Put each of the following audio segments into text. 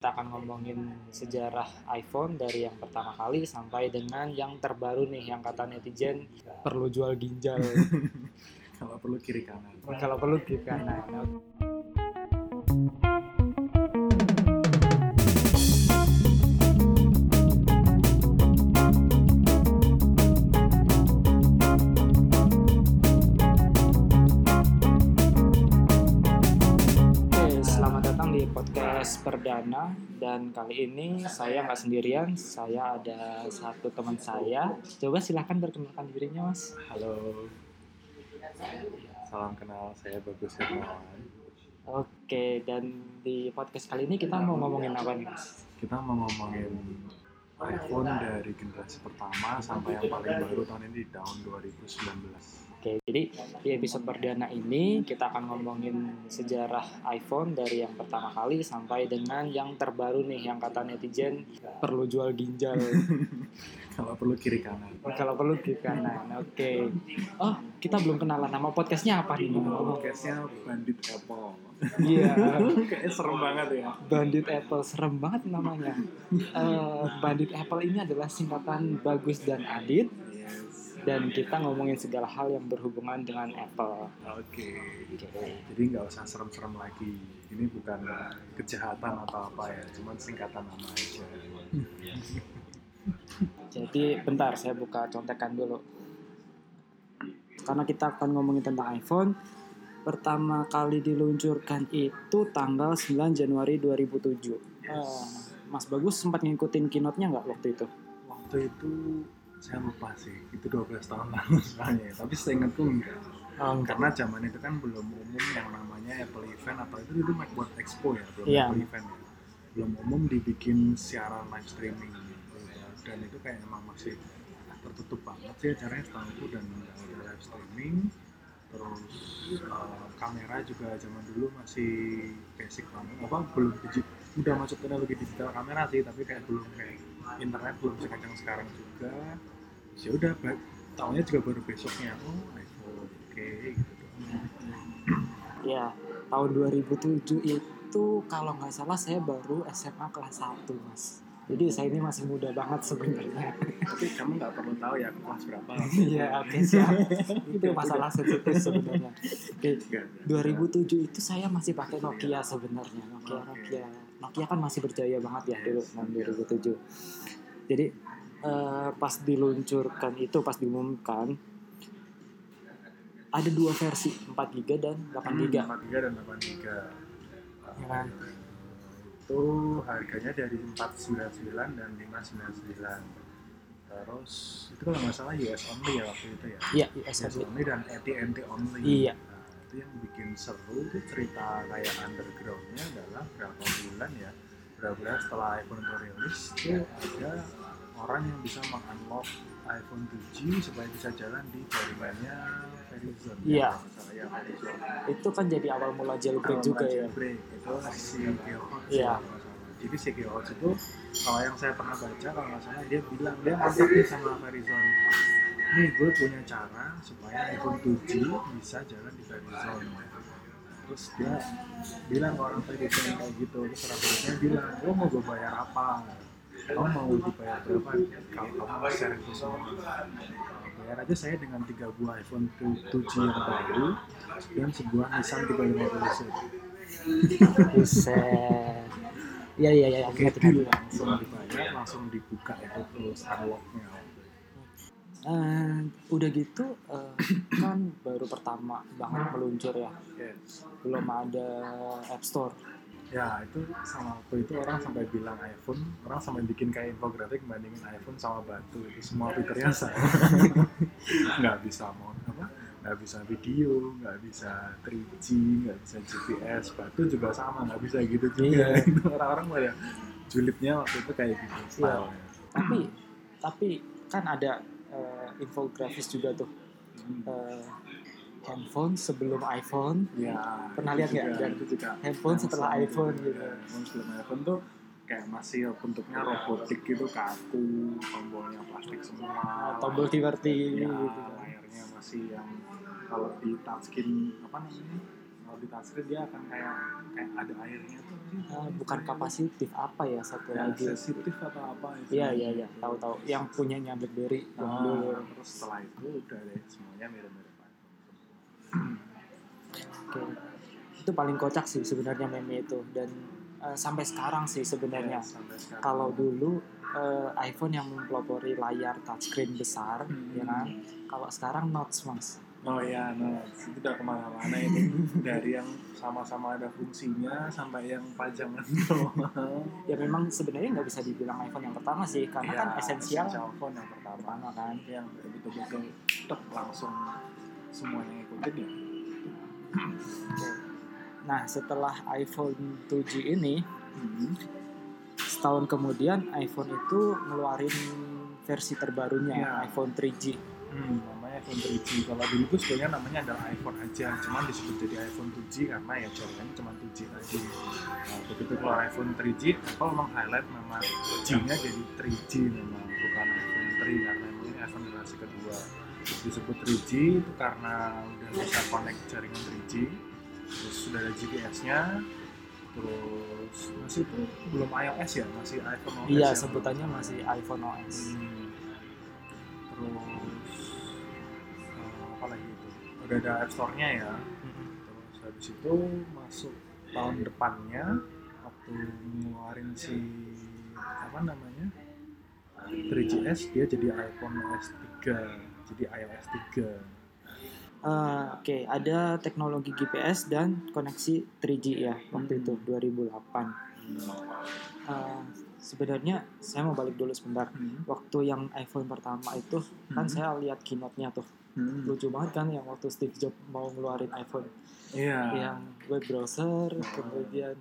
Kita akan ngomongin sejarah iPhone dari yang pertama kali sampai dengan yang terbaru nih yang kata netizen perlu jual ginjal kalau perlu kiri kanan kalau perlu kiri kanan. Dan kali ini saya nggak sendirian, saya ada satu teman saya. Coba silahkan perkenalkan dirinya, Mas. halo salam kenal saya Bagus Hermawan Oke, dan di podcast kali ini kita mau ngomongin apa nih, Mas? kita mau ngomongin iPhone dari generasi pertama sampai yang paling baru tahun ini di tahun 2019 Oke, jadi di episode perdana ini kita akan ngomongin sejarah iPhone dari yang pertama kali sampai dengan yang terbaru nih yang kata netizen perlu jual ginjal kalau perlu kiri kanan kalau perlu kiri kanan. Oke. Oh, kita belum kenalan nama podcastnya apa nih? podcastnya Bandit Apple Iya, kayaknya serem banget ya Bandit Apple serem banget namanya. Eh, Bandit Apple ini adalah singkatan Bagus dan Adit dan kita ngomongin segala hal yang berhubungan dengan Apple. oke Oke. jadi nggak usah serem-serem lagi ini bukan kejahatan atau apa ya cuman singkatan nama aja Jadi bentar saya buka contekan dulu. Karena kita akan ngomongin tentang iPhone. Pertama kali diluncurkan itu tanggal 9 Januari 2007. Eh, Mas Bagus sempat ngikutin keynote-nya nggak waktu itu? waktu itu saya lupa sih itu 12 tahun lalu soalnya tapi seingatku enggak. Oh, karena zaman itu kan belum umum yang namanya Apple Event atau itu itu Macbook Expo ya belum Iya. Apple Event ya. Belum umum dibikin siaran live streaming gitu. dan itu kayak emang masih tertutup banget sih acaranya setahu dan ada live streaming. Terus eh, kamera juga zaman dulu masih basic banget. Apa belum digi- udah masuk teknologi digital kamera sih tapi kayak belum kayak internet belum sekencang sekarang juga ya udah tahunya juga baru besoknya oh iPhone oke gitu Ya, tahun 2007 itu kalau nggak salah saya baru SMA kelas 1, Mas. Jadi saya ini masih muda banget sebenarnya. tapi kamu nggak perlu tahu ya kelas berapa Iya, oke siap. itu masalah sensitif sebenarnya. Oke, Nggak. 2007 itu saya masih pakai Nokia sebenarnya. Nokia Nokia. Nokia kan masih berjaya banget ya dulu tahun 2007. Jadi eh, pas diluncurkan itu pas diumumkan ada dua versi 4 GB dan 8 GB. Hmm, 4 giga dan 8 giga Ya kan? itu harganya dari 499 dan 599 terus itu kalau nggak salah US only ya waktu itu ya Iya, US USB. only dan AT&T only Iya. Itu yang bikin seru itu cerita kayak undergroundnya adalah berapa bulan ya berapa bulan setelah iPhone itu rilis itu ada orang yang bisa mengunlock iPhone 7G supaya bisa jalan di jaringannya Verizon Iya. ya, Verizon Itu kan jadi awal mula jailbreak Kalau juga ya. itu si Geohot Iya. jadi si Geohot itu kalau yang saya pernah baca kalau nggak salah dia bilang dia mantap nih sama Verizon nih gue punya cara supaya iPhone 7 bisa jalan di Verizon terus dia bilang ke orang Verizon kayak gitu terus orang Verizon bilang lo mau gue bayar apa? Kamu mau dibayar berapa? Kalau kamu share itu semua. Bayar aja saya dengan tiga buah iPhone 7 yang baru dan sebuah Nissan 350 Buset. Iya iya iya, Oke, deal. Ingat. langsung dibayar, langsung dibuka itu terus Eh, udah gitu eh, kan baru pertama banget meluncur ya. Yes. Belum ada App Store. Ya itu sama waktu itu orang sampai bilang iPhone, orang sampai bikin kayak infografik bandingin iPhone sama batu itu semua fiturnya sama. nggak bisa mau apa? Nggak bisa video, nggak bisa 3G, nggak bisa GPS, batu juga sama, nggak bisa gitu juga. Iya. Itu orang-orang lah ya julipnya waktu itu kayak gitu style Tapi tapi kan ada infografis juga tuh. Eh, handphone sebelum iPhone, Ya, Pernah lihat nggak? juga handphone setelah iPhone gitu. Handphone sebelum iPhone tuh kayak masih bentuknya robotik gitu kaku, tombolnya plastik semua. tombol QWERTY ya, gitu kan. layarnya masih yang kalau di touchscreen apa namanya kalau di touchscreen dia akan kayak kayak ada airnya tuh Ah, bukan kapasitif apa ya satu ya, lagi sensitif atau apa iya iya iya tahu tahu yang punyanya BlackBerry yang Ah, dulu terus setelah itu udah deh semuanya mirip-mirip Oke. Itu paling kocak sih sebenarnya meme itu dan eh, sampai sekarang sih sebenarnya. Ya. Kalau dulu eh, iPhone yang mempelopori layar touchscreen besar, Hmm. ya kan. Kalau sekarang Notes mas. Oh iya, nah itu udah ke mana-mana itu dari yang sama-sama ada fungsinya sampai yang pajangan doang. Ya memang sebenarnya nggak bisa dibilang iPhone yang pertama sih, karena Ya, kan esensial essential phone yang pertama pertama kan. yang betul-betul tek langsung semuanya ikutin ya. Nah setelah iPhone 7 ini, Hmm. setahun kemudian iPhone itu ngeluarin versi terbarunya, Ya. iPhone 3G. Hmm, iPhone 3G. Kalau dulu tuh sebenarnya namanya adalah iPhone aja, cuman disebut jadi iPhone 2G karena ya jaringannya cuma 2G aja. Nah, begitu keluar iPhone 3G, Apple meng-highlight nama G-nya jadi 3G memang, bukan iPhone 3 karena memang ini iPhone generasi kedua. Disebut 3G itu karena udah bisa connect jaringan 3G, terus sudah ada GPS-nya, terus masih itu belum iOS ya, masih iPhone OS Iya ya, sebutannya masih iPhone OS. Hmm. Terus ada App Store-nya ya. Terus habis itu masuk tahun depannya waktu ngeluarin si apa namanya 3GS dia jadi iPhone OS 3 jadi iOS 3 Eh, Oke, ada teknologi GPS dan koneksi 3G ya waktu Hmm. itu 2008. Eh, sebenarnya saya mau balik dulu sebentar. Hmm. Waktu yang iPhone pertama itu kan Hmm. saya lihat keynote-nya tuh Hmm. lucu banget kan yang waktu Steve Jobs mau ngeluarin iPhone Iya. yang web browser kemudian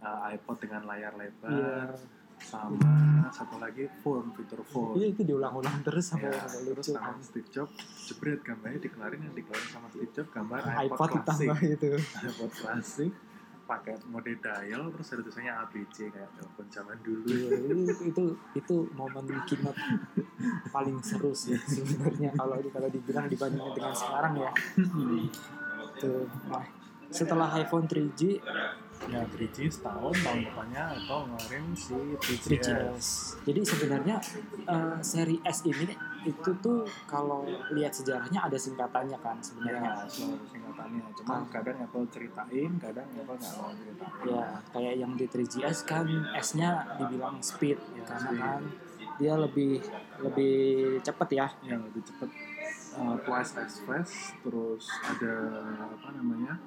Nah, iPod dengan layar lebar iya sama satu lagi phone fitur phone. iya itu diulang-ulang terus sama Ya, yang terus lucu sama kan. Steve Jobs jebret gambarnya dikeluarin yang dikeluarin sama Steve Jobs gambar iPod iPod, klasik itu iPod klasik pakai mode dial terus ada tulisannya ABC kayak telepon zaman dulu Iya, itu, itu itu momen keynote paling seru sih sebenarnya kalau kalau dibilang dibandingkan dengan sekarang ya. Tuh. Nah, setelah iPhone 3G, ya 3G setahun tahun depannya atau ngeluarin si 3GS 3GS. Jadi sebenarnya eh, seri S ini itu tuh kalau lihat sejarahnya ada singkatannya kan ya sebenarnya. selalu singkatannya cuman Ah. kadang Apple ceritain kadang Apple nggak mau ceritain Ya, kayak yang di 3GS kan S-nya dibilang speed Ya, karena speed. kan dia lebih lebih cepet ya. yang lebih cepet uh, twice as fast terus ada apa namanya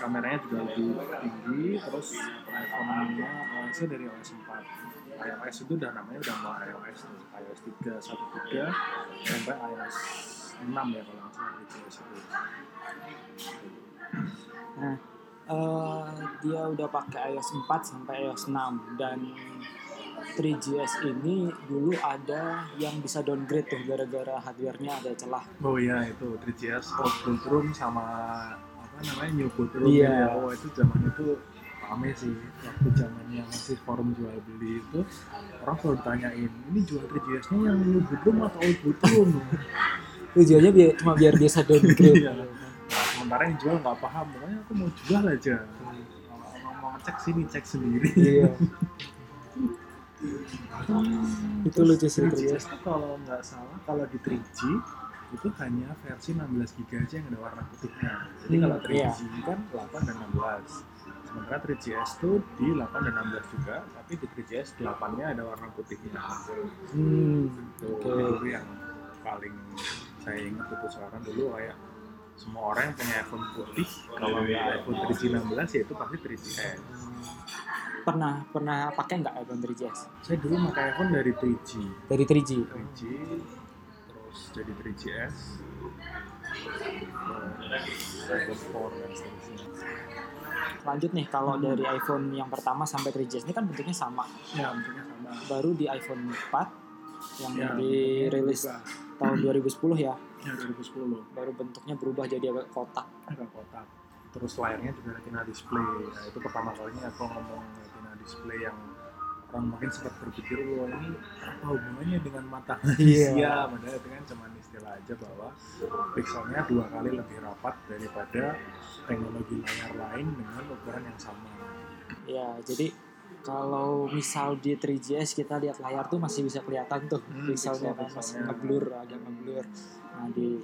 kameranya juga lebih tinggi terus iPhone-nya OS -nya dari OS 4 iOS itu udah namanya udah mau iOS tuh iOS 3.1.3 sampai iOS 6 ya kalau nggak salah di iOS itu Eh, dia udah pakai iOS 4 sampai iOS 6 dan 3GS ini dulu ada yang bisa downgrade tuh gara-gara hardware-nya ada celah. oh iya itu 3GS old boot room sama apa namanya new boot room Iya. ya. oh itu zaman itu rame sih waktu zamannya masih forum jual beli itu orang selalu ditanyain ini jual 3GS nya yang new boot room atau old boot room Tujuannya biar, cuma biar bisa downgrade. Iya. nah sementara yang jual nggak paham pokoknya aku mau jual aja kalau mau ngecek sini cek sendiri iya. Itu lucu sih 3GS tuh kalau nggak salah kalau di 3G itu hanya versi 16 GB aja yang ada warna putihnya. Jadi Hmm, kalau 3G iya. kan 8 dan 16. Sementara 3GS tuh di 8 dan 16 juga, tapi di 3GS 8-nya ada warna putihnya. Hmm, Itu itu yang paling saya ingat itu sekarang dulu kayak semua orang yang punya iPhone putih kalau nggak iPhone 3G 16 ya itu pasti 3GS. pernah pernah pakai nggak iPhone 3GS? Saya dulu pakai iPhone dari 3G. Dari 3G. 3G terus jadi 3GS iPhone 4 dan seterusnya Lanjut nih kalau dari iPhone yang pertama sampai 3GS ini kan bentuknya sama. ya bentuknya sama. Baru di iPhone 4 yang ya, dirilis tahun 2010 ya, ya 2010 baru bentuknya berubah jadi agak kotak. agak kotak. Terus layarnya juga retina display. Nah, itu pertama kalinya Apple ngomong retina display yang orang mungkin sempat berpikir wah ini apa hubungannya dengan mata Iya. manusia padahal itu kan cuma istilah aja bahwa pixelnya dua kali lebih rapat daripada teknologi layar lain dengan ukuran yang sama Ya, jadi kalau misal di 3GS kita lihat layar tuh masih bisa kelihatan tuh Hmm, pixelnya kan masih ngeblur agak ngeblur. Nah di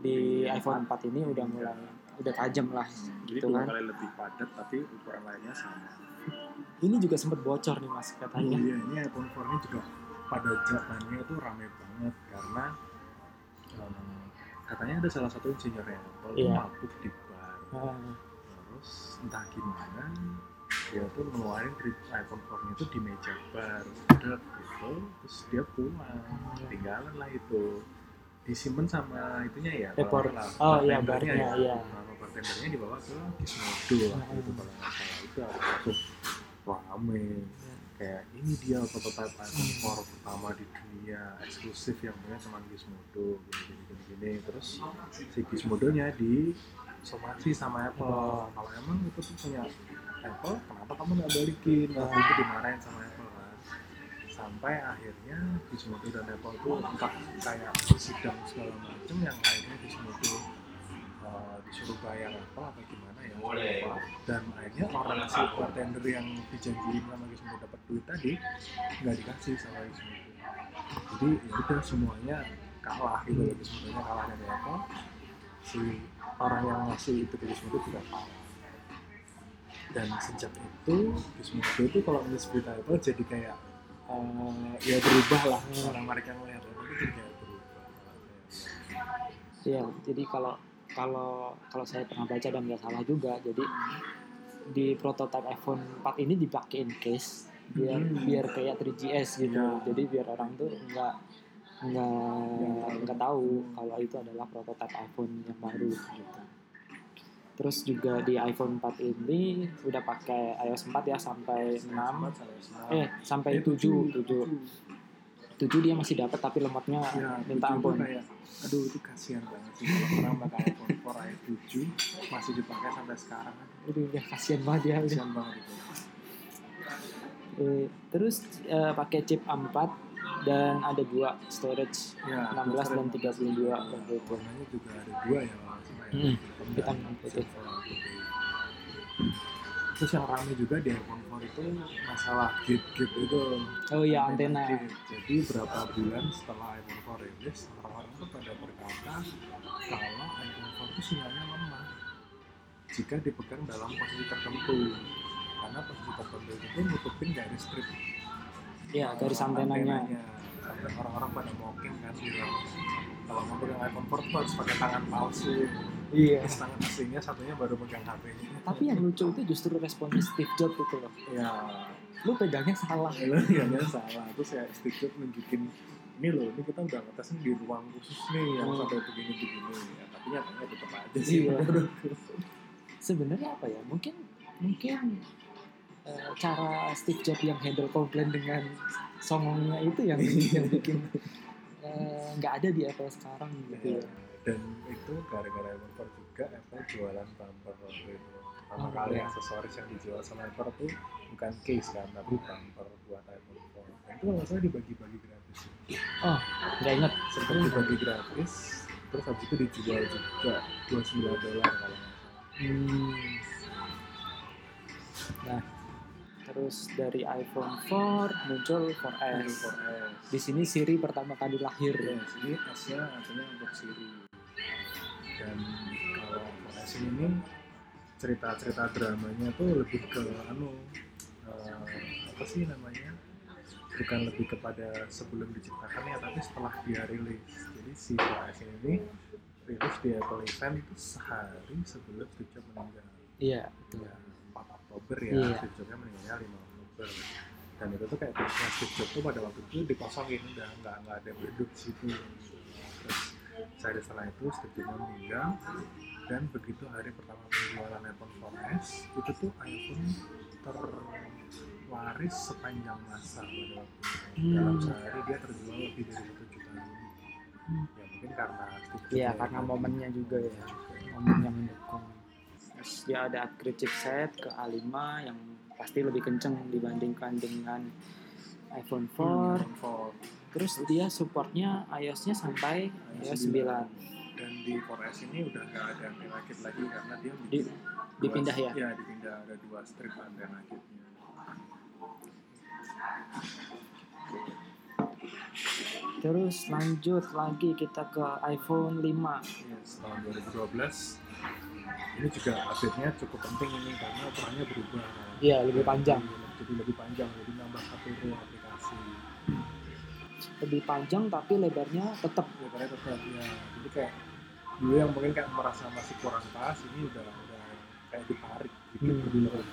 di iPhone 4 ini udah mulai udah tajam lah jadi gitu dua kan. kali lebih padat tapi ukuran lainnya sama Ini juga sempat bocor nih mas katanya. iya ini iPhone 4 ini juga pada zamannya itu rame banget karena um, katanya ada salah satu insinyur Apple Iya. mabuk di bar. Nah, terus entah gimana dia tuh ngeluarin iPhone 4 itu di meja bar. Udah gitu terus dia pulang. Tinggalan lah itu disimpan sama itunya ya nggak Oh, iya, barnya, ya. sama bartendernya dibawa ke Gizmodo waktu Hmm. itu kalau nggak salah itu langsung rame kayak ini dia prototipe iPhone 4 pertama di dunia eksklusif yang punya cuma Gizmodo gini gini gini, gini. terus si Gizmodonya di somasi sama Apple Oh. kalau emang itu tuh punya Apple kenapa kamu nggak balikin waktu itu dimarahin sama sampai akhirnya Gizmodo dan Apple tuh entah kayak sidang segala macem yang akhirnya Gizmodo uh, disuruh bayar Apple apa gimana ya lupa. dan akhirnya orang si bartender yang dijanjiin sama Gizmodo dapat duit tadi nggak dikasih sama Gizmodo jadi ya udah semuanya kalah gitu. Hmm. Gizmodonya kalah dari Apple si orang yang ngasih itu ke Gizmodo juga kalah. Dan sejak itu Gizmodo itu kalau nulis berita Apple jadi kayak uh, ya berubah lah Hmm. orang mereka melihat itu jadi kayak berubah Iya, jadi kalau kalau kalau saya pernah baca dan nggak salah juga, jadi di prototipe iPhone 4 ini dipakein case biar Hmm. biar kayak 3GS gitu. Iya. Jadi biar orang tuh nggak nggak nggak tahu kalau itu adalah prototipe iPhone yang baru gitu. Terus juga di iPhone 4 ini udah pakai iOS 4 ya sampai 6 eh sampai 7 7 7 dia masih dapat tapi lemotnya ya, minta ampun. kayak aduh itu kasihan banget sih kalau orang pakai iPhone 4 ayat 7 masih dipakai sampai sekarang. Aduh, udah kasihan banget ya. Kasihan banget itu. Eh, terus eh, pakai chip A4 dan ada dua storage ya 16 dan 32 ya, waktu itu. warnanya juga ada dua ya Hmm, hitam dan putih. terus yang rame juga di iPhone 4 itu masalah gate-gate itu Oh iya antena. gate. jadi berapa bulan setelah iPhone 4 rilis orang-orang tuh pada berkata kalau iPhone 4 itu sinyalnya lemah jika dipegang dalam posisi tertentu karena posisi tertentu itu nutupin garis strip Iya garis antenanya. sampai orang-orang pada mocking kan bilang kalau mau pegang iPhone 4 tuh harus pakai tangan palsu Iya. terus tangan aslinya satunya baru pegang HP-nya Tapi yang lucu itu justru responnya Steve Jobs itu loh. ya Lu pegangnya salah. lo ya salah terus ya Steve Jobs nunjukin ini loh ini kita udah ngetesnya di ruang khusus nih yang Hmm. sampai begini begini ya tapi nyatanya tetap aja sih Iya. Sebenarnya apa ya? Mungkin mungkin eh, cara Steve Jobs yang handle komplain dengan songongnya itu yang yang bikin eh, nggak ada di Apple sekarang gitu Ya, ya. dan itu gara-gara 4 juga Apple jualan bumper waktu itu pertama Oh, kali iya. aksesoris yang dijual sama Apple tuh bukan case kan tapi bumper buat iPhone 4 dan itu kalau salah dibagi-bagi gratis Oh, nggak inget. sempat dibagi gratis terus habis itu dijual juga 29 dolar kalau nggak salah Hmm. Nah, terus dari iPhone 4 muncul 4S. iPhone 4S Di sini Siri pertama kali lahir. ya sini S-nya artinya untuk Siri dan kalau iPhone S ini cerita-cerita dramanya tuh lebih ke anu eh, apa sih namanya bukan lebih kepada sebelum diciptakannya tapi setelah dia rilis jadi si 4S ini rilis di Apple Event itu sehari sebelum Steve meninggal Iya, betul. ya 4 Oktober ya Iya. Steve Jobsnya meninggalnya 5 Oktober dan itu tuh kayak bisnis Steve Jobs tuh pada waktu itu dikosongin udah nggak nggak ada yang di situ terus sehari setelah itu Steve Jobs meninggal dan begitu hari pertama penjualan iPhone 4S itu tuh iPhone terlaris sepanjang masa pada waktu itu dalam Hmm. sehari dia terjual lebih dari satu juta unit Hmm. ya mungkin karena Steve Jobs ya, karena momennya juga ya. Momen yang mendukung. Terus dia ada upgrade chipset ke A5 yang pasti lebih kenceng dibandingkan dengan iPhone 4 Hmm, for terus dia supportnya iOS-nya sampai iOS 9 dan di 4S ini udah nggak ada anti rakit lagi karena dia Di- dipindah dua, ya? ya dipindah. Ada dua strip rakitnya terus lanjut lagi kita ke iPhone 5 yes, tahun 2012 ini juga update-nya cukup penting ini karena ukurannya berubah. Iya, lebih panjang. jadi lebih panjang jadi nambah satu row aplikasi. Lebih panjang tapi lebarnya tetap. Lebarnya tetap ya. Jadi kayak dulu yang mungkin kayak merasa masih kurang pas ini udah udah kayak ditarik dikit Hmm. lebih lebar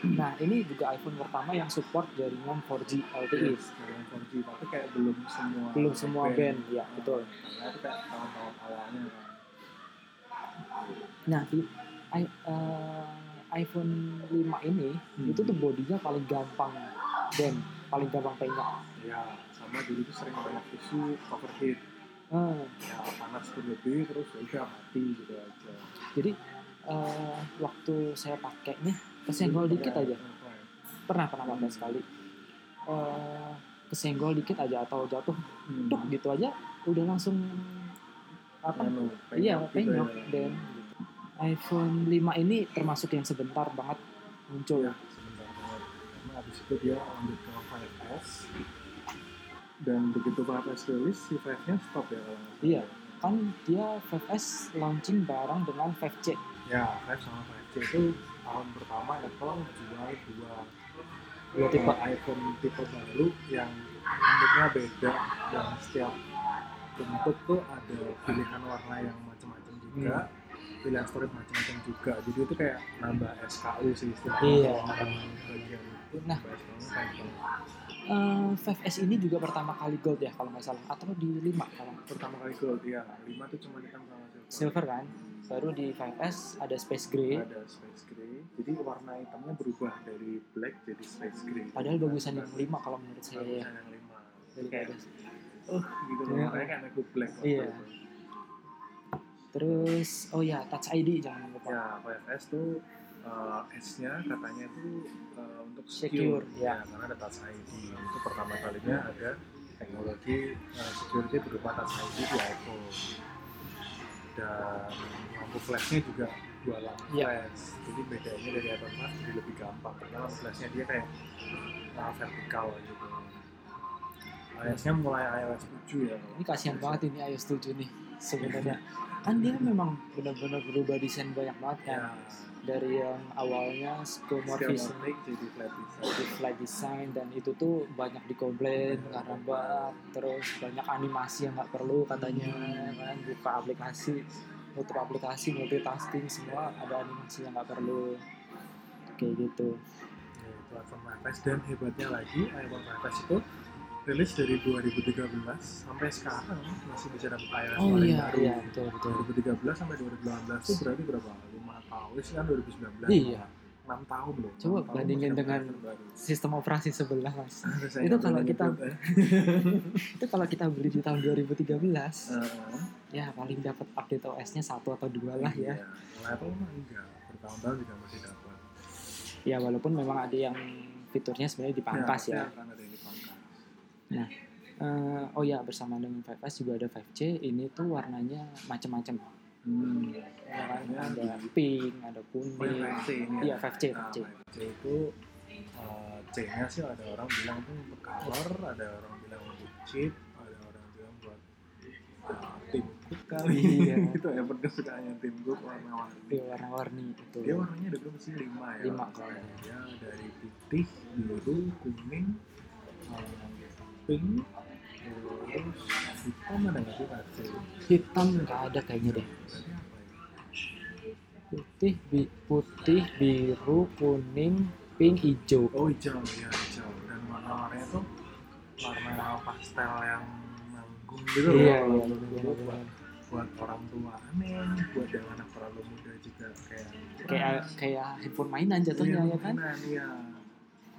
nah ini juga iPhone pertama yang support jaringan 4G LTE Yes, jaringan 4G tapi kayak belum semua belum semua band. ya betul. Karena itu kayak tahun-tahun awalnya. kan nah di i- eh, iPhone 5 ini Hmm. itu tuh bodinya paling gampang band paling gampang penyok ya sama dulu tuh sering banyak isu overheat Eh, ya panas berlebih terus ya udah mati gitu aja. Jadi eh, waktu saya pakai nih kesenggol dikit aja. pernah pernah pakai sekali. Eh, kesenggol dikit aja atau jatuh Hmm. duk gitu aja udah langsung apa? Anu, iya penyok gitu penyok ya. dan iPhone 5 ini termasuk yang sebentar banget muncul Iya, sebentar banget. Karena abis itu dia lanjut ke 5S dan begitu 5S rilis si 5-nya stop ya kalau. Iya. kan dia 5S launching bareng dengan 5C Ya, 5 sama 5C itu tahun pertama Apple jual dua dua tipe iPhone tipe baru yang bentuknya beda dan setiap bentuk tuh ada pilihan warna yang macam-macam juga pilihan storage macam-macam juga. Jadi itu kayak nambah SKU sih istilahnya. Iya. bagian itu Nah. SKU Apple. Eh, 5S ini juga pertama kali gold ya kalau nggak salah. Atau di 5 kalau pertama kali gold ya lima tuh cuma hitam sama silver. Silver kan? Baru di 5S ada space gray. Ada space gray. Jadi warna hitamnya berubah dari black jadi space gray. Padahal bagusan yang 5 kalau menurut saya. Ya bagusan yang lima. Jadi kayak oh gitu loh. Iya. makanya black Iya. itu. Terus oh ya touch ID jangan lupa. Ya 5S tuh uh, S-nya katanya itu uh, untuk Secure, secure, ya. ya karena ada Touch ID itu pertama kalinya ada teknologi uh, security berupa Touch ID di iPhone dan lampu flashnya juga dua lampu Iya. flash. Jadi bedanya dari iPhone 4 jadi lebih gampang karena lampu flashnya dia kayak uh, vertikal gitu. iOS-nya mulai iOS 7 ya. Ini kasihan banget ini iOS 7 nih sebenarnya kan dia memang benar-benar berubah desain banyak banget kan? Ya. Dari yang awalnya skeuomorphism schematic jadi flat design. jadi flat design dan itu tuh banyak dikomplain karena bug terus banyak animasi yang nggak perlu katanya kan? Buka aplikasi nutup aplikasi multitasking semua ada animasi yang nggak perlu. Kayak gitu. Ya, iPhone 5S dan hebatnya lagi iPhone 5S itu rilis dari 2013 sampai sekarang masih bisa dapat iOS oh paling iya baru. iya betul betul 2013 sampai 2018 itu berarti berapa? 5 tahun. Ini kan 2019. Iya. 6 tahun loh. Coba 6 tahun bandingin dengan sistem operasi sebelah mas itu kalau kita- nyebut, eh. itu kalau kita beli di tahun 2013 Heeh. ya paling dapat update OS-nya satu atau dua lah ya Iya. Kalau Apple mah enggak. Bertahun-tahun juga masih dapat. ya walaupun memang ada yang fiturnya sebenarnya dipangkas ya, Kan ada yang dipangkas. Eh, oh ya bersama dengan 5S juga ada 5C ini tuh warnanya macam-macam Hmm. ya kan Warnanya ada pink ada Oh, kuning 5C ini iya ya? 5C Nah, 5C 5C itu uh, C-nya sih ada orang bilang tuh untuk color, ada orang bilang untuk chip, ada orang bilang buat uh, tim Cook kali. Iya. itu ya kesukaannya tim Cook warna-warni. Iya, warna-warni itu Dia warnanya ada berapa sih? Lima ya? Lima kalau Dia dari putih, biru, kuning, uh, pink, terus hitam ada nggak sih 5C? hitam nggak ada kayaknya deh putih bi- putih biru kuning pink hijau Oh hijau, ya hijau. Dan warna-warnanya tuh warna pastel yang nanggung gitu loh. iya Kalau iya benar-benar. buat, buat orang tua aneh, buat yang anak terlalu muda juga kayak kayak kayak handphone mainan jatuhnya Iya, ya kan mainan, Iya.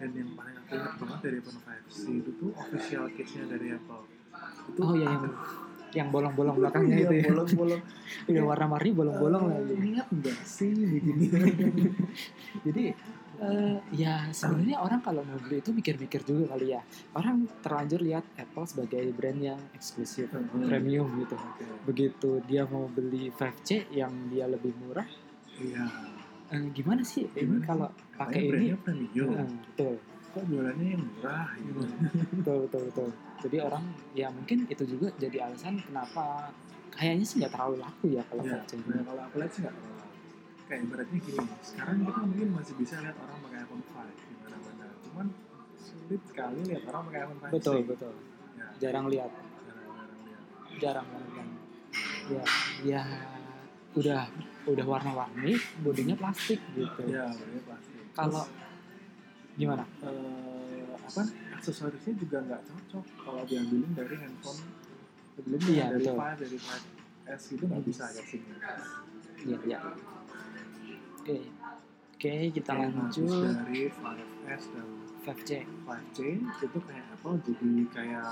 Dan yang paling aku ingat banget dari iPhone 5C itu tuh official case-nya dari Apple. Itu oh ya yang yang bolong-bolong belakangnya iya, itu ya bolong-bolong. udah warna-warni bolong-bolong Eh, lagi Ingat nggak sih begini? jadi Eh, ya sebenarnya orang kalau mau beli itu mikir-mikir juga kali ya. Orang terlanjur lihat Apple sebagai brand yang eksklusif, Hmm. premium gitu. Oke. Begitu dia mau beli 5C yang dia lebih murah, Iya. Eh, gimana sih ini Gimana kalau sih? pakai ini? premium. Eh, betul, Kok jualannya yang murah gitu. betul, betul, betul. Jadi orang ya mungkin itu juga jadi alasan kenapa kayaknya sih nggak terlalu laku ya kalau Ya, 5C ini. nah, kalau aku lihat sih nggak terlalu. Kayak ibaratnya gini, sekarang kita mungkin masih bisa lihat orang pakai iPhone 5 di mana-mana. Cuman sulit sekali lihat orang pakai iPhone 5 Betul, betul. Ya, Jarang lihat, jarang-jarang lihat. jarang banget. kan. Ya, ya udah udah warna-warni, bodinya plastik gitu. Ya, pasti. Kalau gimana? eh, apa aksesorisnya juga nggak cocok kalau diambilin dari handphone sebelumnya Iya, dari betul. 5 dari 5S gitu nggak bisa ya sini. Iya, iya. Oke. Oke, kita Kayak lanjut dari 5S dan 5C. 5C itu kayak Apple jadi kayak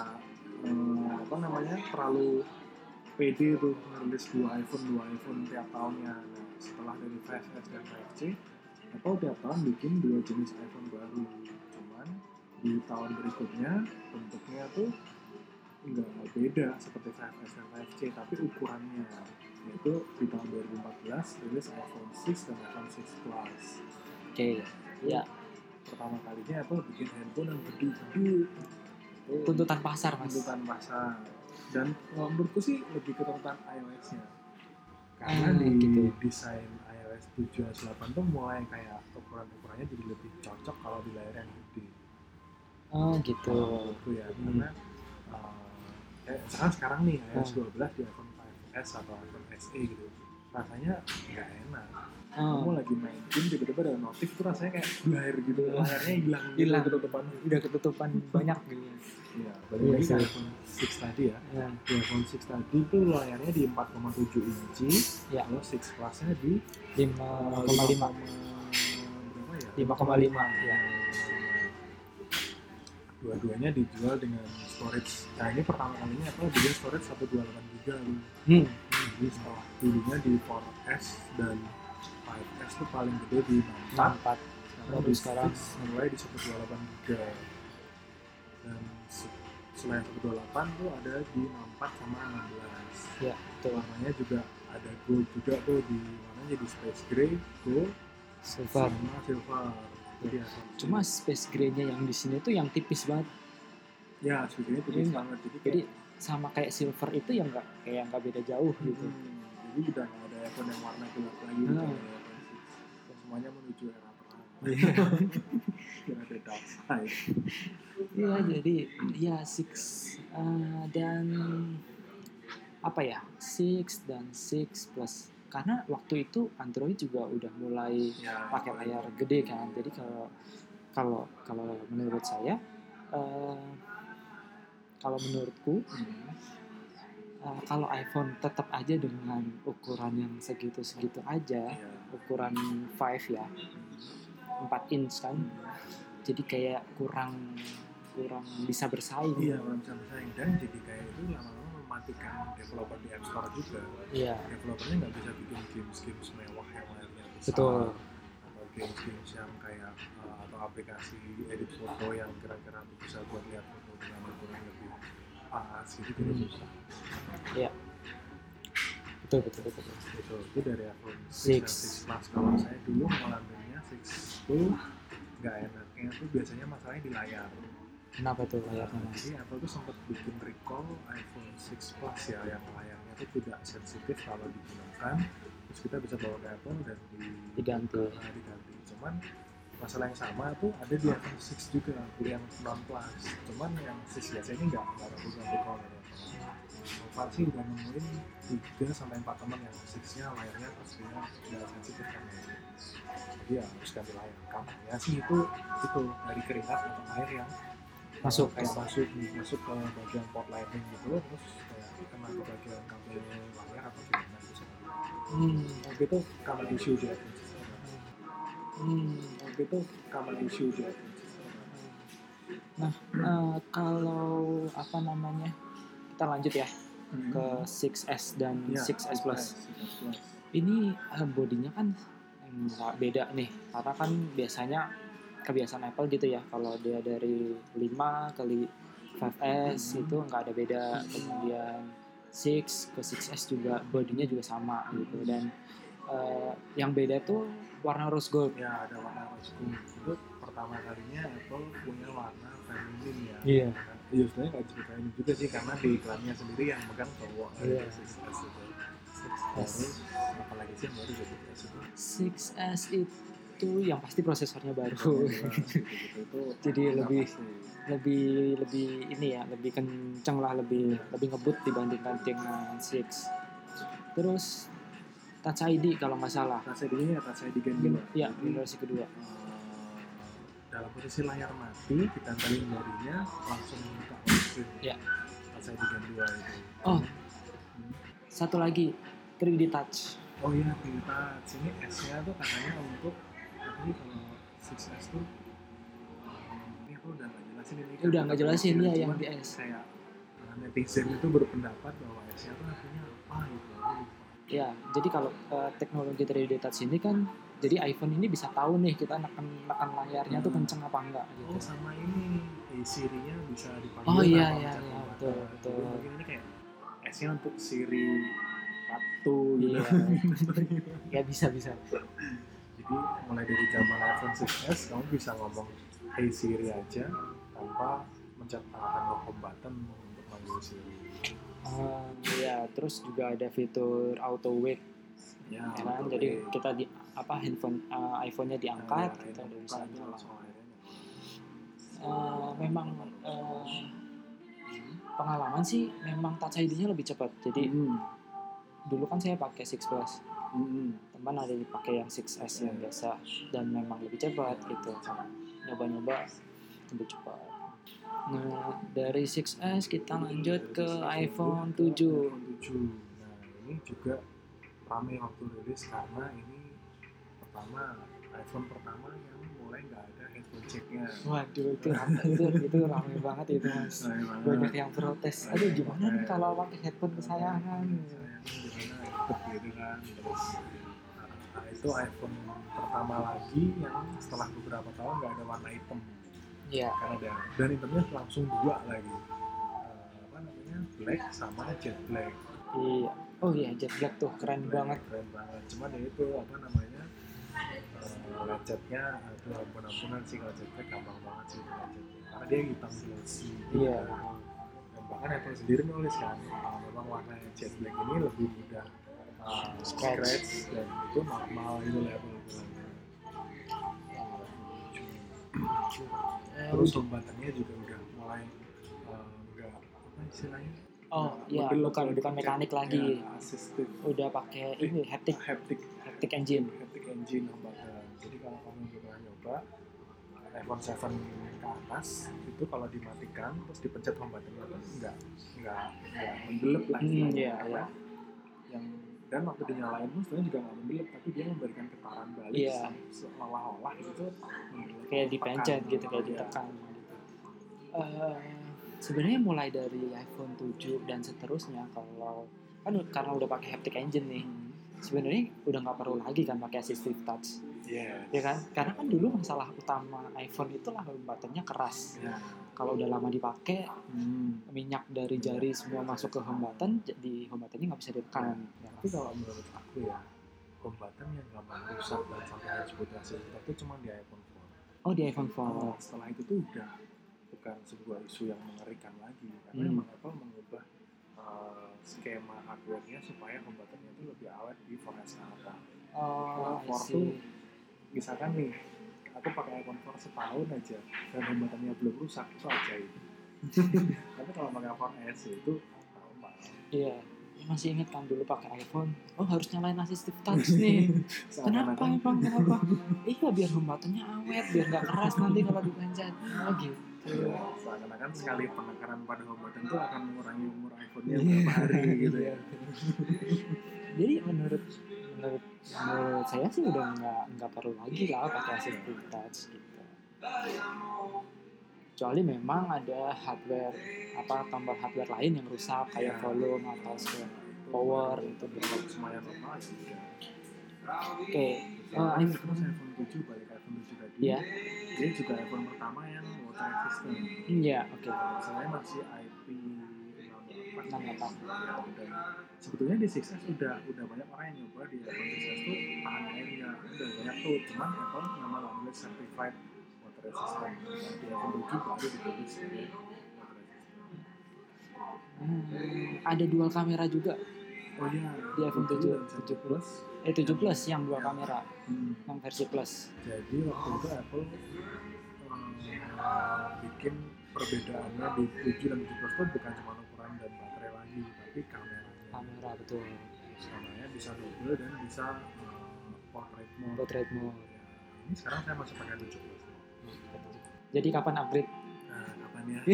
eh, apa namanya terlalu pede tuh ngerilis dua iPhone dua iPhone tiap tahunnya. Nah, setelah dari 5S dan 5C, Apple tiap tahun bikin dua jenis iPhone baru. Cuman di tahun berikutnya bentuknya tuh nggak beda seperti 5S dan 5C, tapi ukurannya yaitu di tahun 2014 rilis iPhone 6 dan iPhone 6 Plus. Oke. Ya, Pertama kalinya Apple bikin handphone yang gede-gede. Tuntutan pasar, Mas. tuntutan pasar dan kalau menurutku sih lebih ke tuntutan iOS-nya karena Ah, di gitu. desain iOS 7 dan 8 tuh mulai kayak ukuran-ukurannya jadi lebih cocok kalau di layar yang gede Oh, gitu. menurutku ya karena uh, kayak misalkan sekarang nih iOS Hmm. 12 di iPhone 5s atau iPhone SE gitu rasanya nggak enak Oh, kamu lagi main game tiba-tiba ada notif tuh rasanya kayak blur gitu layarnya hilang gitu Hilang. ketutupan udah ketutupan banyak gitu. Iya, balik Iya lagi ke sih. iPhone 6 tadi ya. Ya. Di iPhone 6 tadi tuh layarnya di 4,7 inci, Ya. terus 6 Plus-nya di 5,5. berapa ya? 5,5, ya. Dua-duanya dijual dengan storage. Nah ini pertama kalinya apa bikin storage 128 GB. Hmm. Jadi setelah dulunya di 4S dan 5S tuh paling gede di 64 4. sekarang Baru di sekarang. 6 mulai di 128 giga dan se- selain 128 tuh ada di 64 sama 16 Ya, betul. warnanya juga ada gold juga tuh di warnanya jadi space gray gold Silver. sama silver jadi ada Cuma space gray-nya yang di sini tuh yang tipis banget. ya sebetulnya tipis Jadi- banget jadi Jadi kayak- sama kayak silver itu yang nggak kayak nggak beda jauh gitu. Hmm, jadi udah nggak ada iPhone yang warna gelap lagi Hmm. gitu ya, iPhone 6. semuanya menuju era perang Iya. Ada dark side Iya, jadi ya six eh, dan apa ya six dan six plus karena waktu itu Android juga udah mulai ya, pakai layar gede kan. Jadi kalau kalau kalau menurut saya eh, kalau menurutku Hmm. eh, kalau iPhone tetap aja dengan ukuran yang segitu-segitu aja, Ya. ukuran 5 ya, 4 inch kan. Jadi kayak kurang kurang bisa bersaing. Iya, belum bisa bersaing dan jadi kayak itu lama-lama mematikan developer di App Store juga. Iya, Developernya nggak bisa bikin games-games mewah yang layarnya besar. Betul. Atau games-games yang kayak uh, atau aplikasi edit foto yang kira-kira bisa buat lihat foto dengan ukuran lebih pas gitu tidak Hmm. susah. betul betul betul. betul. Gitu. Itu dari iPhone 6 Six. dan 6 Plus. Kalau saya dulu mengalaminya 6 tuh nggak enaknya tuh biasanya masalahnya di layar. Kenapa tuh layarnya mas? Jadi Apple tuh sempat bikin recall iPhone 6 Plus ya yang layarnya tuh tidak sensitif kalau digunakan. Terus kita bisa bawa ke Apple dan di, Diganti. Nah, diganti. Cuman masalah yang sama tuh ada di iPhone 6 juga yang non plus. Cuman yang 6 biasa ini nggak nggak ada program recall. So far sih udah nemuin 3 sampai 4 teman yang 6-nya layarnya pastinya udah sensitif kan ya. Jadi ya harus ganti layar. Kamarnya sih itu itu dari keringat atau air yang Masuk. kayak masuk masuk ke bagian port lighting gitu terus kayak kena ke bagian kabel layar atau gimana gitu Hmm. waktu itu issue di iPhone Hmm. waktu itu issue di iPhone Nah, eh, kalau apa namanya? Kita lanjut ya ke 6S dan Ya, 6S Plus. 6S Plus. Ini eh, bodinya kan nggak beda nih karena kan biasanya kebiasaan Apple gitu ya. Kalau dia dari 5 ke 5S Hmm. itu nggak ada beda. Kemudian 6 ke 6S juga bodinya juga sama gitu. Dan eh, yang beda tuh warna rose gold. Ya ada warna rose gold. Itu pertama kalinya Apple punya warna feminin ya. Iya. Iya sebenarnya nggak ceritain juga sih karena di iklannya sendiri yang megang cowok ada 6S itu. Terus apalagi sih yang baru jadi 6S itu. 6S itu yang pasti prosesornya baru Gitu-gitu. itu Jadi lebih- pasti. lebih lebih ini ya lebih kenceng lah lebih lebih ngebut dibandingkan dengan 6 terus Touch ID kalau nggak salah Touch ID-nya ya Touch ID Gen 2 ya Jadi, generasi kedua eh, dalam posisi layar mati ditempelin jarinya langsung buka screen Ya. Touch ID Gen 2 itu Oh. Hmm. satu lagi 3D Touch oh iya kita sini S-nya tuh katanya untuk sih kalau 6S tuh ini aku udah nggak jelasin ini kan udah nggak jelasin ya yang di S kayak uh, netizen itu berpendapat bahwa S-nya tuh artinya apa gitu ya jadi kalau eh, teknologi 3D Touch ini kan jadi iPhone ini bisa tahu nih kita neken neken layarnya tuh Hmm. kenceng apa enggak oh gitu sama ini hey Siri-nya bisa dipanggil Oh, iya, iya, iya, tombol. betul, Jadi betul. mungkin ini kayak S-nya untuk Siri satu gitu Iya. ya bisa bisa jadi mulai dari zaman iPhone 6s kamu bisa ngomong Hey Siri aja tanpa mencet no home button untuk manggil Siri. Eh, ya terus juga ada fitur auto wake. Ya, ya kan jadi kita di apa handphone eh, iPhone-nya diangkat Nah, kita udah bisa aja. Eh, memang eh, pengalaman sih memang touch ID-nya lebih cepat. Jadi Hmm. dulu kan saya pakai 6 plus. Hmm. Teman ada yang pakai yang 6S yang biasa dan memang lebih cepat gitu. Sama. nyoba-nyoba lebih cepat. Nah dari 6S kita lanjut ke iPhone 7 iPhone 7 nah ini juga rame waktu rilis karena ini pertama iPhone pertama yang mulai nggak ada headphone jacknya. Waduh itu rame. Itu itu rame banget itu mas. Rame banget. banyak yang protes. Aduh gimana nih kalau pakai headphone kesayangan? Sayang, gimana? Gitu kan terus itu iPhone pertama lagi yang setelah beberapa tahun nggak ada warna hitam. Ya kan ada. Dan hitamnya langsung dua lagi. Eh, apa namanya? Black sama jet black. Iya. Oh iya jet black tuh keren Black, banget. keren banget. Cuman ya itu apa namanya? Uh, lecetnya aduh ampun-ampunan sih kalau jet black gampang banget sih lecetnya karena dia hitam glossy iya. Kan. dan bahkan Apple sendiri nulis kan uh, memang warna jet black ini lebih mudah uh, Scratch. dan itu normal itu level Eh, terus home buttonnya juga udah mulai uh, enggak apa istilahnya? Oh iya bukan bukan mekanik lagi. ya, assistive. Udah pakai ini haptic. haptic. Haptic engine. Haptic engine home button jadi kalau kamu pernah nyoba iPhone 7 ke atas itu kalau dimatikan terus dipencet buttonnya kan enggak enggak enggak mendelep lah Hmm, iya, iya. yang dan waktu dinyalain pun sebenarnya juga nggak mendelep tapi dia memberikan getaran balik Iya. seolah-olah itu mendelep. kayak dipencet gitu kayak Iya. ditekan gitu. Eh, sebenarnya mulai dari iPhone 7 dan seterusnya kalau kan karena udah pakai haptic engine nih Hmm. sebenarnya udah nggak perlu lagi kan pakai assistive touch Yes. ya kan karena kan dulu masalah utama iPhone itulah buttonnya keras Ya. kalau udah lama dipakai Hmm. minyak dari jari semua masuk ke home button jadi home buttonnya nggak bisa ditekan ya Tapi kalau menurut aku ya, home button yang gampang rusak dan sampai harus butuh hasil itu cuma di iPhone 4. oh di iPhone 4 Oh, setelah itu tuh udah bukan sebuah isu yang mengerikan lagi karena Hmm. emang Apple mengubah uh, skema hardware-nya supaya home button-nya itu lebih awet di 4S ke atas. oh I Kalau 4 see. tuh misalkan nih aku pakai iPhone 4 setahun aja dan home button-nya belum rusak itu ajaib. Tapi kalau pakai 4S itu trauma. iya masih inget kan dulu pakai iPhone oh harus nyalain assistive touch nih Kenapa emang kenapa? iya biar home buttonnya awet, biar nggak keras nanti kalau dipencet. Oh gitu. Iya, seakan-akan sekali penekanan pada home button itu akan mengurangi umur iPhone-nya Iya. beberapa hari gitu ya. Jadi menurut menurut menurut saya sih udah nggak nggak perlu lagi lah pakai assistive touch gitu. Kecuali memang ada hardware apa tombol hardware lain yang rusak kayak Iya. volume atau power itu Itu gitu. semuanya normal udah. Oke. Oh, Ini iPhone. terus iPhone 7 balik ke iPhone 7 tadi. Iya. Dia juga iPhone pertama yang water resistant. Iya, oke. Misalnya masih IP 68. 68. Ya, dan sebetulnya di 6S udah udah banyak orang yang nyoba di iPhone 6S tuh tahan airnya udah banyak tuh cuman Apple nama namanya certified water resistant di iPhone 7 baru ditulis Hmm, ada dual kamera juga. oh iya Di iPhone 7, dan 7 Plus Eh 7 Plus yang dua kamera, hmm, yang versi Plus. jadi waktu itu Apple eh, bikin perbedaannya di 7 dan 7 Plus tuh bukan cuma ukuran dan lagi tapi kameranya Kamera betul. kameranya bisa double dan bisa eh, portrait mode Portrait mode. Ya, ini sekarang saya masih pakai 7 Plus Jadi kapan upgrade? nah kapan ya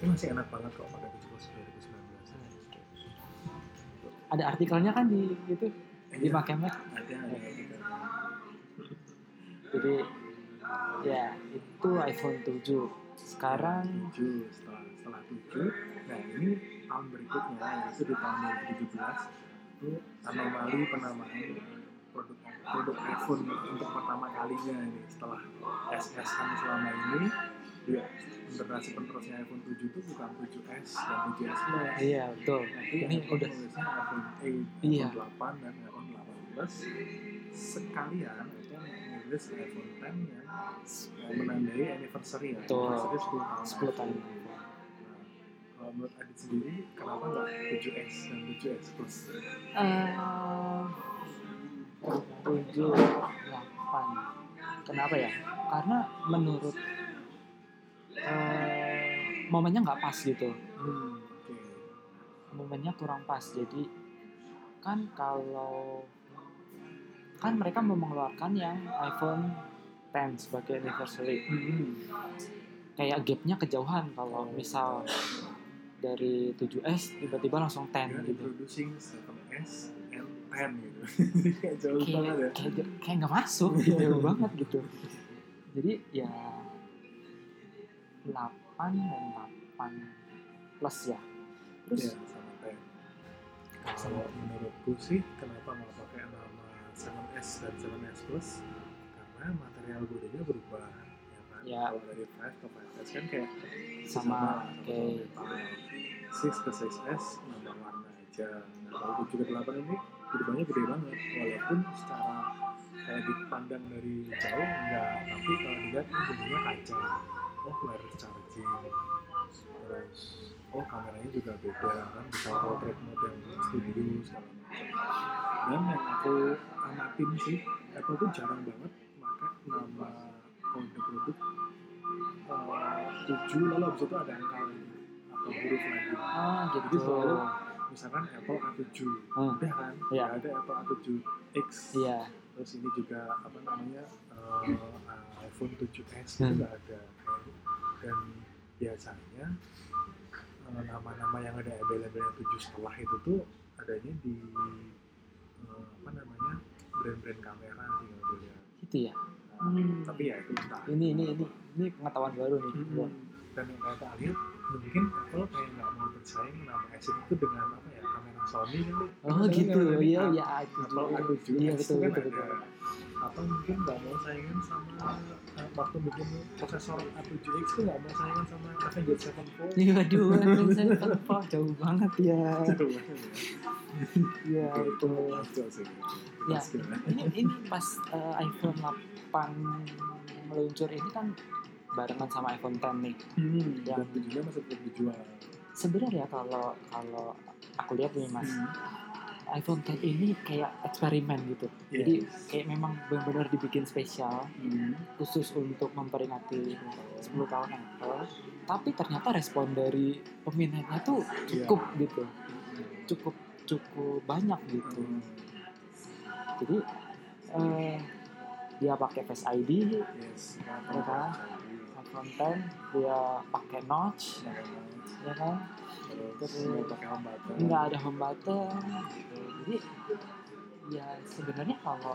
ini masih enak banget kok pakai 7 Plus 2019 Ada artikelnya kan di itu di Iya, Makemet. ada ada ada Jadi ya itu iPhone 7. Sekarang 7 setelah 7 nah ini tahun berikutnya yaitu di tahun 2017 itu anomali penamaan produk produk iPhone untuk pertama kalinya ini setelah SS kan selama ini di generasi penerusnya iPhone 7 itu bukan 7S dan 7S Plus iya betul. tapi Ini udah iPhone 8, Iya. iPhone 8 dan iPhone 8 Plus sekalian itu menulis iPhone 10 yang menandai anniversary ya Betul. anniversary 10 tahun 10 tahun. Kalau menurut Adit sendiri kenapa nggak 7S dan 7S Plus? Eh, tujuh delapan kenapa ya? Karena menurut eh, momennya nggak pas gitu. Hmm, oke. Momennya kurang pas. Jadi kan kalau kan mereka mau mengeluarkan yang iPhone 10 sebagai anniversary. Hmm. kayak gapnya kejauhan kalau misal dari 7S tiba-tiba langsung 10 Dia gitu. introducing 7S and 10 gitu. Kayak jauh banget ya. kayak kayak kayak nggak masuk jauh banget gitu. Jadi ya 8 dan 8 plus ya. Terus? Iya, sama 10 kalau menurutku sih kenapa mau pakai nama 7S dan 7S Plus? Karena material bodinya berubah ya. Kan kalau dari 5 ke 5S kan kayak sama kayak metal 6 ke 6S nambah warna aja. Nah kalau 7 ke 8 ini perubahannya gede banget. Walaupun secara kayak dipandang dari jauh enggak tapi kalau dilihat ini bodinya kaca. Oh wireless charging. Terus oh kameranya juga beda kan bisa portrait mode yang studio segala macam. Dan yang aku amatin sih Apple tuh jarang banget pakai nama kode produk uh, 7 lalu abis itu ada angka lagi atau huruf lagi ah jadi gitu selalu misalkan Apple A7 Hmm. udah kan? Iya. Nggak ada Apple A7X iya. Terus ini juga apa namanya uh, iPhone 7s itu Hmm. nggak ada. Dan biasanya uh, nama-nama yang ada label-labelnya 7 setelah itu tuh adanya di uh, apa namanya brand-brand kamera sih kalau gitu ya Hmm. tapi ya itu entah ini ini ini ini pengetahuan baru nih Hmm. Dan yang kata lihat mungkin Apple kayak nggak mau bersaing nama S itu dengan apa ya kamera Sony kan oh gitu iya iya itu juga. A7 iya betul itu kan betul ada. atau mungkin nggak mau saingan sama eh, waktu bikin prosesor A7X tuh nggak mau saingan sama Avengers Sevenfold Iya, aduh, saya lupa jauh banget ya. Jauh banget ya. Iya, sih. Ya. Ini ini pas eh, iPhone 8 meluncur ini kan barengan sama iPhone 10 nih. Hmm, Yang- dan masih belum dijual. Sebenarnya kalau kalau aku lihat nih Mas, Hmm. iPhone 10 ini kayak eksperimen gitu. Yes. Jadi kayak memang benar-benar dibikin spesial Hmm. khusus untuk memperingati 10 tahun Apple. Tapi ternyata respon dari peminatnya tuh cukup gitu. Cukup cukup banyak gitu. Hmm. Jadi eh, dia pakai Face ID, Yes. ya 10 dia pakai notch, ya kan? Terus nggak pakai home button. Nggak ada home button, gitu. Jadi ya sebenarnya kalau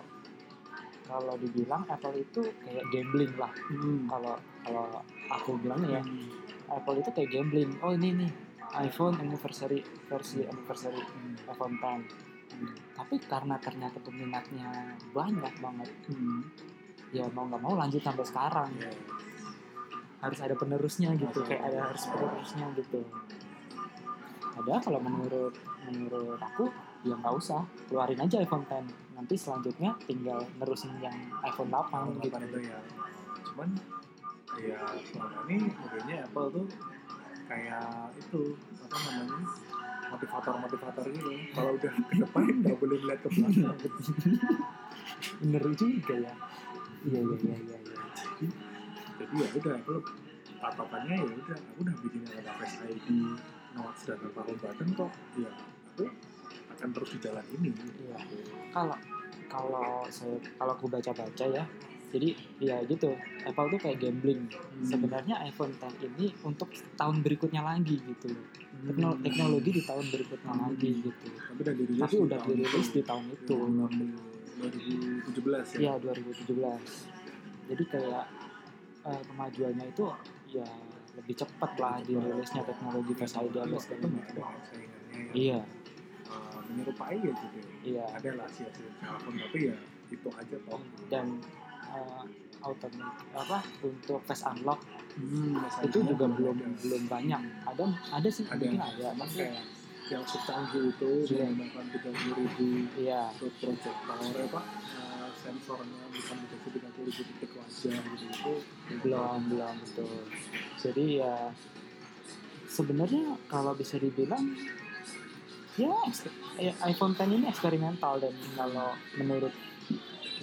kalau dibilang Apple itu kayak gambling lah. Hmm. Kalau kalau aku bilang ya Hmm. Apple itu kayak gambling. Oh ini nih iPhone anniversary versi anniversary Hmm. iPhone 10. tapi karena ternyata peminatnya banyak banget Hmm. ya mau nggak mau lanjut sampai sekarang Ya. Harus ada penerusnya gitu kayak ada harus penerusnya gitu. Ada kalau menurut menurut aku ya nggak usah. Keluarin aja iPhone X. Nanti selanjutnya tinggal nerusin yang iPhone 8 Tahun gitu. 8 itu ya. Cuman ya selama ini modelnya Apple tuh kayak itu apa namanya motivator-motivator gitu. Kalau udah ke depan nggak boleh lihat ke belakang. Bener juga ya. Iya iya iya iya iya. Jadi ya udah Apple patokannya ya udah aku udah bikin ada Face ID notes dan power button kok. Ya aku akan terus di jalan ini. Iya. kalau kalau saya kalau aku baca-baca ya jadi ya gitu Apple tuh kayak gambling. Hmm. sebenarnya iPhone X ini untuk tahun berikutnya lagi gitu Hmm. Tekno- teknologi di tahun berikutnya Hmm. lagi gitu. Tapi udah dirilis tapi udah tahun dirilis di tahun itu. 2017 ya. Iya 2017 jadi kayak eh, kemajuannya itu ya lebih cepat lah dirilisnya teknologi Face ID nggak ada saingannya yang iya. uh, menyerupai ya gitu iya. Ada lah sih hasil telepon tapi ya itu aja toh dan eh, automatic apa untuk face unlock hmm, itu juga belum belum banyak. Ada ada sih ada. mungkin ada kayak yang secanggih itu Iya. menggunakan tiga puluh ribu iya. project power apa uh, sensornya bukan deteksi tiga puluh ribu titik wajah gitu itu belum belum betul. Jadi ya sebenarnya kalau bisa dibilang ya ya, iPhone X ini eksperimental dan kalau menurut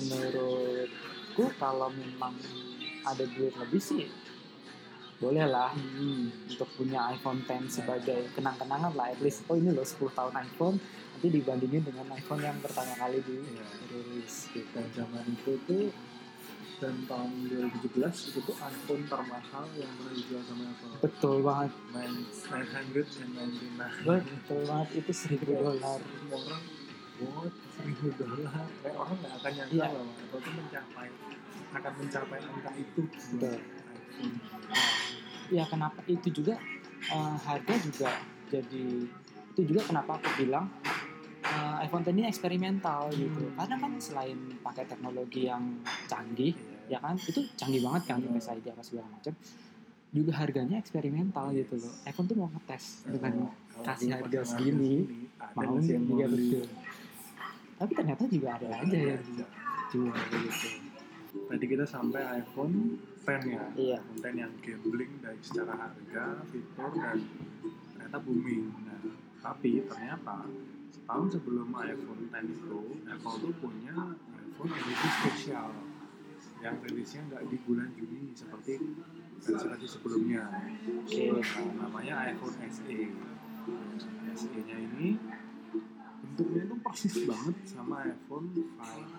menurutku kalau memang ada duit lebih sih boleh lah hmm, untuk punya iPhone X sebagai kenang-kenangan lah. At least oh ini loh 10 tahun iPhone nanti dibandingin dengan iPhone yang pertama kali Iya. dirilis gitu dan zaman itu tuh dan tahun 2017 itu tuh iPhone termahal yang pernah dijual sama Apple. Betul banget. 999 betul banget itu 1000 dolar. semua orang what? Seribu dolar? Kayak orang nggak akan nyangka Iya. bahwa Apple tuh mencapai akan mencapai angka itu. Buat Betul. ya kenapa? Itu juga eh, harga juga jadi itu juga kenapa aku bilang eh, iPhone ini eksperimental gitu Hmm. karena kan selain pakai teknologi yang canggih ya kan itu canggih banget kan Hmm. Face ID apa segala macam juga harganya eksperimental gitu loh iPhone tuh mau ngetes dengan Kalau kasih harga segini, mau iya beli? betul tapi ternyata juga ada aja Ada yang aja. jual gitu tadi kita sampai iPhone 10 ya iya iPhone 10 yang gambling dari secara harga, fitur dan ternyata booming. Nah, tapi ternyata setahun sebelum iPhone 10 itu Apple tuh punya iPhone edisi spesial yang rilisnya nggak di bulan Juni seperti versi-versi sebelumnya. oke Nah, namanya iPhone SE. SE-nya ini bentuknya itu persis banget sama iPhone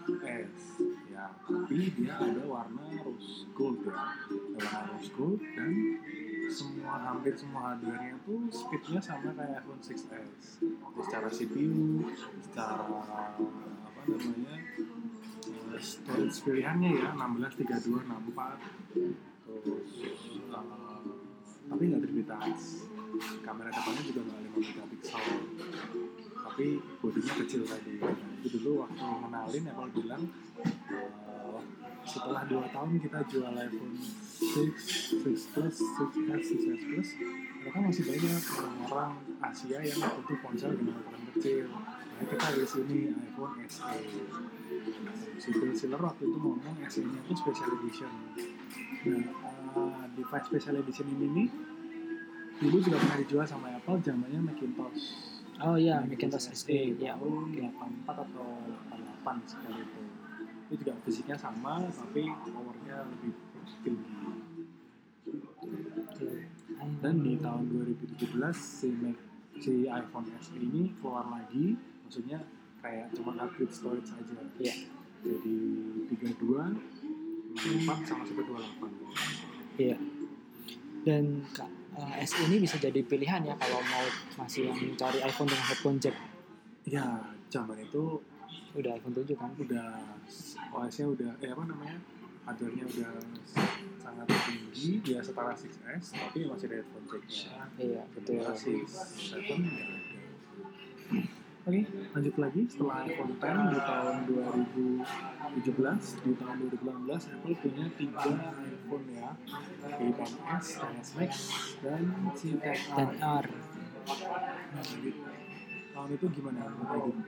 5S ya tapi dia ada warna rose gold ya ada warna rose gold dan semua hampir semua hardware-nya tuh speednya sama kayak iPhone 6s Jadi secara CPU secara apa namanya storage pilihannya ya 16 32 64 terus eh, tapi nggak terbitas touch kamera depannya juga nggak 5 megapiksel. Tapi bodinya kecil tadi. Nah, itu dulu waktu ngenalin Apple bilang setelah 2 tahun kita jual iPhone 6, 6 Plus, 6S, 6S Plus mereka masih banyak orang-orang Asia yang butuh ponsel dengan ukuran kecil. Nah kita rilis ini iPhone SE si Bill waktu itu ngomong SE nya itu special edition. Nah eh, device special edition ini nih dulu juga pernah dijual sama Apple zamannya Macintosh. Oh iya Macintosh SE ya tahun 84 atau 88 sekali itu itu juga fisiknya sama tapi powernya lebih tinggi dan di tahun 2017 si Mac, si iPhone SE ini keluar lagi maksudnya kayak cuma upgrade storage aja Iya. jadi 32 64 sama sampai 28 Iya. Dan Kak, eh, SE ini bisa jadi pilihan ya kalau mau masih yang mencari iPhone dengan headphone jack. ya zaman itu Udah iPhone 7 kan? udah OS-nya udah eh apa namanya hardware-nya udah sangat tinggi dia setara 6S tapi masih ada headphone jack-nya Iya, betul. generasi 7 nggak ada Oke, lanjut lagi setelah iPhone X di tahun 2017, di tahun 2018 Apple punya tiga iPhone ya, yaitu XS, XS Max, dan si dan XR. R Nah, jadi tahun itu gimana?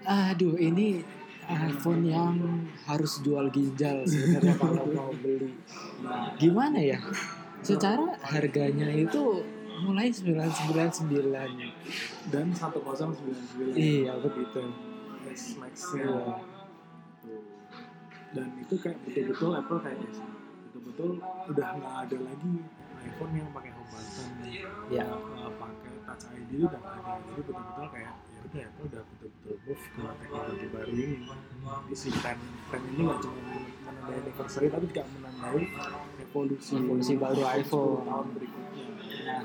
Aduh ini iPhone yang harus jual ginjal sebenarnya kalau mau beli. Gimana ya? Secara harganya itu mulai 999 Dan 1099 iya begitu XS Max Iya. ya. Dan itu kayak betul-betul Apple kayak betul-betul udah nggak ada lagi iPhone yang pakai home button ya pakai touch ID udah nggak ada. Jadi betul-betul kayak ya udah Apple udah betul-betul move ke teknologi baru ini jadi si 10 10 ini nggak cuma menandai anniversary tapi juga menandai evolusi Evolusi baru 10 iPhone. tahun berikutnya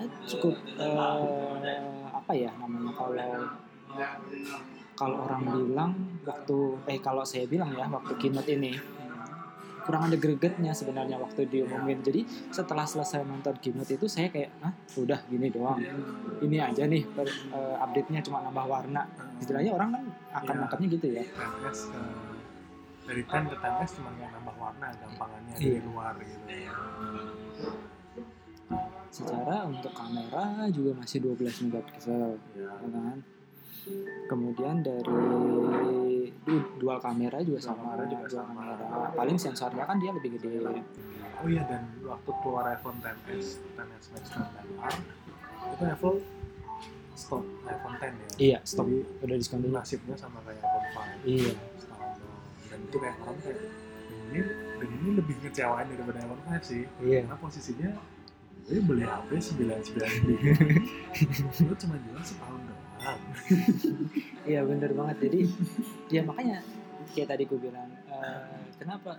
nah cukup eh, apa ya namanya kalau kalau orang bilang waktu eh kalau saya bilang ya waktu keynote ini kurang ada gregetnya sebenarnya waktu diumumin. Jadi setelah selesai nonton keynote itu saya kayak ah udah gini doang. Ini aja nih per, eh, update-nya cuma nambah warna. Istilahnya orang kan akan Iya. nangkapnya gitu ya. 10S ke dari 10 ke 10S cuma nambah warna gampangannya Iya. dari luar gitu. Secara untuk kamera juga masih 12 megapiksel ya ya kan kemudian dari du- dual kamera juga Dual sama kamera juga dual sama. kamera paling sensornya kan dia lebih gede Oh iya dan waktu keluar iPhone XS, XS Max dan itu Apple stop iPhone X ya. iya stop Jadi udah diskon dulu nasibnya sama kayak iPhone 5 iya setahun. Dan itu kayak orang kayak "Dan ini dan ini lebih ngecewain daripada iPhone 5 sih. iya Karena posisinya gue beli HP 999 lu cuma jual setahun iya bener banget jadi ya makanya kayak tadi gue bilang eh, kenapa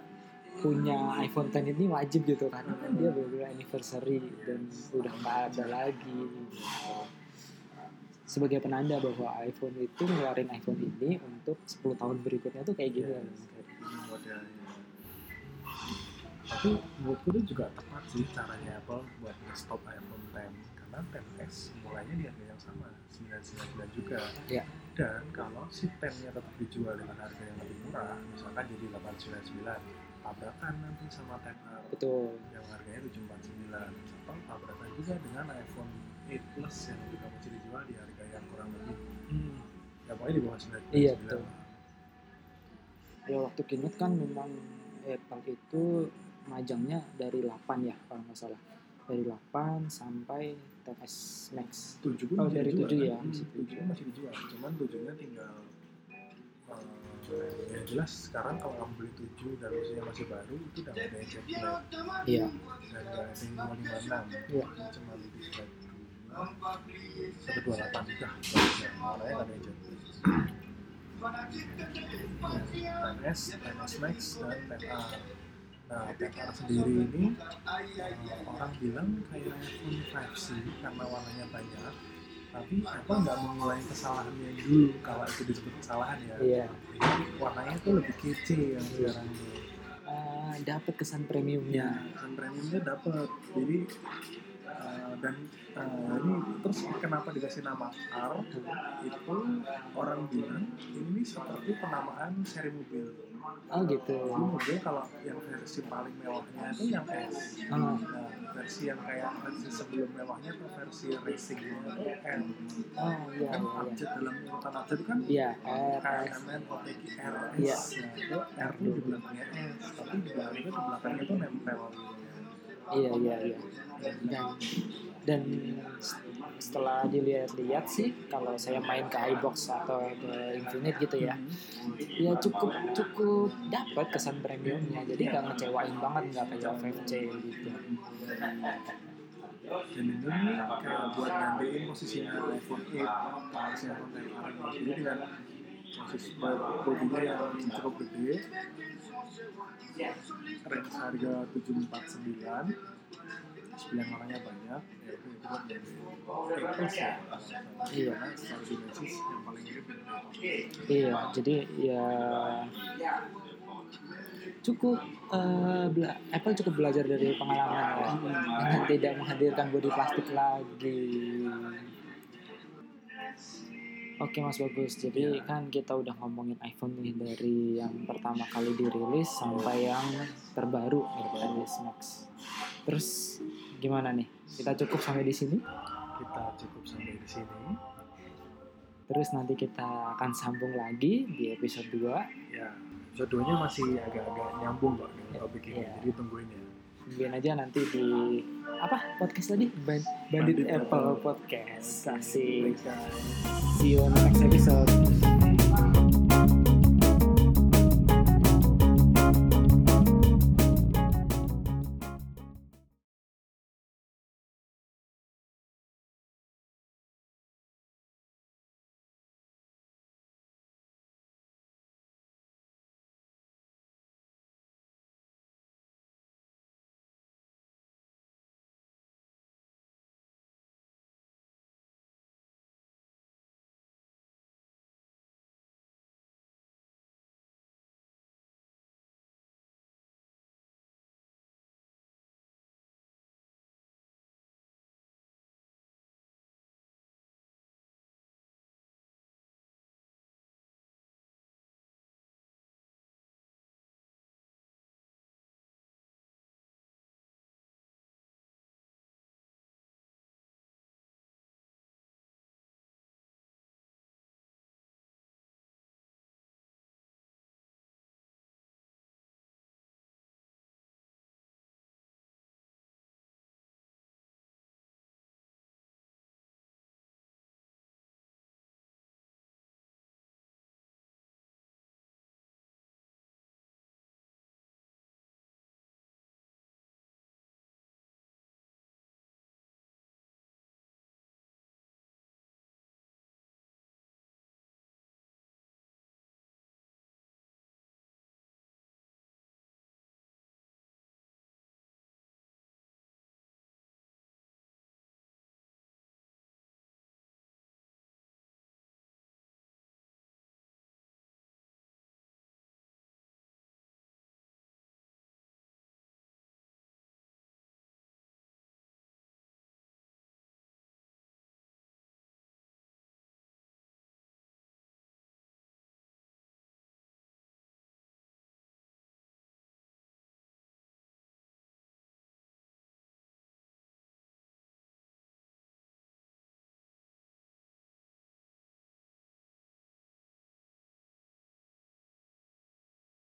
punya iPhone X ini wajib gitu karena kan dia bener anniversary dan udah nggak ada lagi gitu. sebagai penanda bahwa iPhone itu ngeluarin iPhone ini untuk 10 tahun berikutnya tuh kayak kan. modelnya. Tapi menurutku itu juga tepat sih caranya Apple buat nge-stop iPhone X karena XS mulainya di harga yang sama 999 juga. Iya. Dan kalau si 10-nya tetap dijual dengan harga yang lebih murah, misalkan jadi 899, tabrakan nanti sama 10R betul yang harganya 749 atau tabrakan juga dengan iPhone 8 Plus yang juga masih dijual di harga yang kurang lebih ya pokoknya di bawah 999 Iya, betul. ya waktu keynote kan memang Apple itu majangnya dari 8 ya kalau nggak salah dari 8 sampai TS Max. 7 pun Oh, masih dari dijual, 7 kan? ya, Hmm, masih 7 pun masih dijual. Cuman 7 nya tinggal eh, ya jelas sekarang kalau kamu beli 7 dan usianya masih baru itu udah ada yang black iya. Dan nggak ada yang 556 Iya. Ini cuma lebih black 2 128 udah makanya nggak ada yang TNS, TNS Max, dan TNR Nah, sendiri ini eh, orang bilang kayak 5C karena warnanya banyak. Tapi Apple nggak mengulangi kesalahannya dulu kalau itu disebut kesalahan ya. Iya. Jadi warnanya itu lebih kece yang sekarang ini. Eh, dapat kesan ya premiumnya kesan premiumnya dapat jadi eh, dan eh, ini terus kenapa dikasih nama R itu orang bilang ini seperti penamaan seri mobil oh gitu jadi mobil kalau yang versi paling mewahnya itu yang S Ah, Nah, versi yang kayak versi sebelum mewahnya tuh versi racingnya itu M. oh iya Kan iya abjad dalam urutan abjad itu kan iya R KMN, OTG, RS. Iya. Nah, itu R itu di belakangnya S, tapi itu di belakangnya itu nempel. Iya iya iya. Dan dan setelah dilihat-lihat sih kalau saya main ke iBox atau ke Infinite gitu ya ya cukup cukup dapat kesan premiumnya. Jadi nggak ngecewain banget nggak kayak 5C gitu. Dan ini kayak buat gantiin posisinya iPhone 8 sama si iPhone 10 Jadi dengan posisi bodinya yang cukup gede, range harga 749 sembilan. Warnanya banyak. Ya itu Apple ya. Iya. secara yang paling iya jadi ya cukup eh, bela- Apple cukup belajar dari pengalaman ya. Dengan tidak menghadirkan bodi plastik lagi Oke Mas Bagus, jadi Iya. kan kita udah ngomongin iPhone nih dari yang pertama kali dirilis sampai yang terbaru iOS Max. Terus gimana nih? Kita cukup sampai di sini. Kita cukup sampai di sini. Terus nanti kita akan sambung lagi di episode 2 Ya, episode 2-nya masih agak-agak nyambung dengan topik ini. Iya. Jadi tungguin ya. Tungguin aja nanti di apa podcast tadi Ban- Bandit, Bandit Apple Apple. Podcast. Kasih. See you on the next episode.